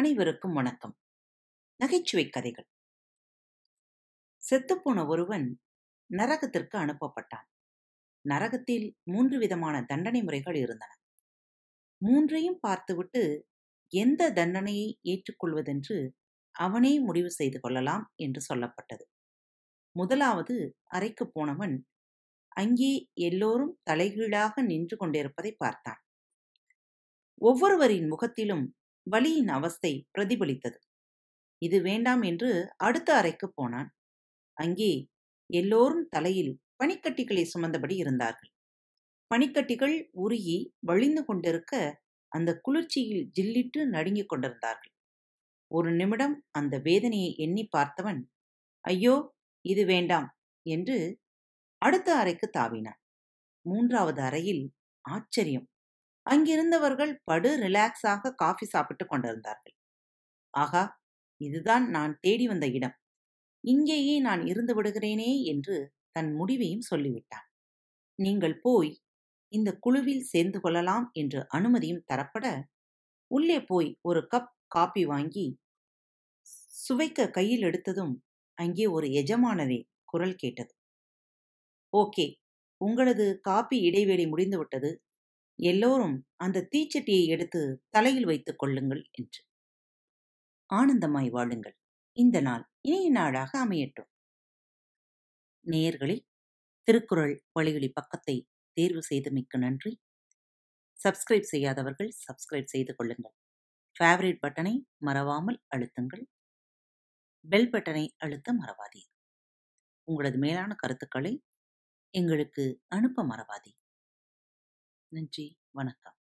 அனைவருக்கும் வணக்கம். நகைச்சுவை கதைகள். செத்துப்போன ஒருவன் நரகத்திற்கு அனுப்பப்பட்டான். நரகத்தில் மூன்று விதமான தண்டனை முறைகள் இருந்தன. மூன்றையும் பார்த்துவிட்டு எந்த தண்டனையை ஏற்றுக்கொள்வதென்று அவனே முடிவு செய்து கொள்ளலாம் என்று சொல்லப்பட்டது. முதலாவது அறைக்கு போனவன் அங்கே எல்லோரும் தலைகீழாக நின்று கொண்டிருப்பதை பார்த்தான். ஒவ்வொருவரின் முகத்திலும் வலியின் அவஸ்தை பிரதிபலித்தது. இது வேண்டாம் என்று அடுத்த அறைக்கு போனான். அங்கே எல்லோரும் தலையில் பனிக்கட்டிகளை சுமந்தபடி இருந்தார்கள். பனிக்கட்டிகள் உருகி வழிந்து கொண்டிருக்க அந்த குளிர்ச்சியில் ஜில்லிட்டு நடுங்கிக் கொண்டிருந்தார்கள். ஒரு நிமிடம் அந்த வேதனையை எண்ணி பார்த்தவன் ஐயோ இது வேண்டாம் என்று அடுத்த அறைக்கு தாவினான். மூன்றாவது அறையில் ஆச்சரியம். அங்கிருந்தவர்கள் படு ரிலாக்ஸாக காஃபி சாப்பிட்டுக் கொண்டிருந்தார்கள். ஆகா இதுதான் நான் தேடி வந்த இடம். இங்கேயே நான் இருந்து விடுகிறேனே என்று தன் முடிவையும் சொல்லிவிட்டான். நீங்கள் போய் இந்த குழுவில் சேர்ந்து கொள்ளலாம் என்று அனுமதியும் தரப்பட உள்ளே போய் ஒரு கப் காபி வாங்கி சுவைக்க கையில் எடுத்ததும் அங்கே ஒரு எஜமானரே குரல் கேட்டது. ஓகே உங்களது காபி இடைவேளை முடிந்துவிட்டது. எல்லோரும் அந்த தீச்சட்டியை எடுத்து தலையில் வைத்துக் கொள்ளுங்கள் என்று. ஆனந்தமாய் வாழுங்கள். இந்த நாள் இனிய நாளாக அமையட்டும். நேயர்களே திருக்குறள் வழிகளி பக்கத்தை தேர்வு செய்தமைக்கு நன்றி. சப்ஸ்கிரைப் செய்யாதவர்கள் சப்ஸ்கிரைப் செய்து கொள்ளுங்கள். ஃபேவரட் பட்டனை மறவாமல் அழுத்துங்கள். பெல் பட்டனை அழுத்த மறவாதீர். உங்களது மேலான கருத்துக்களை எங்களுக்கு அனுப்ப மறவாதீர். நன்றி வணக்கம்.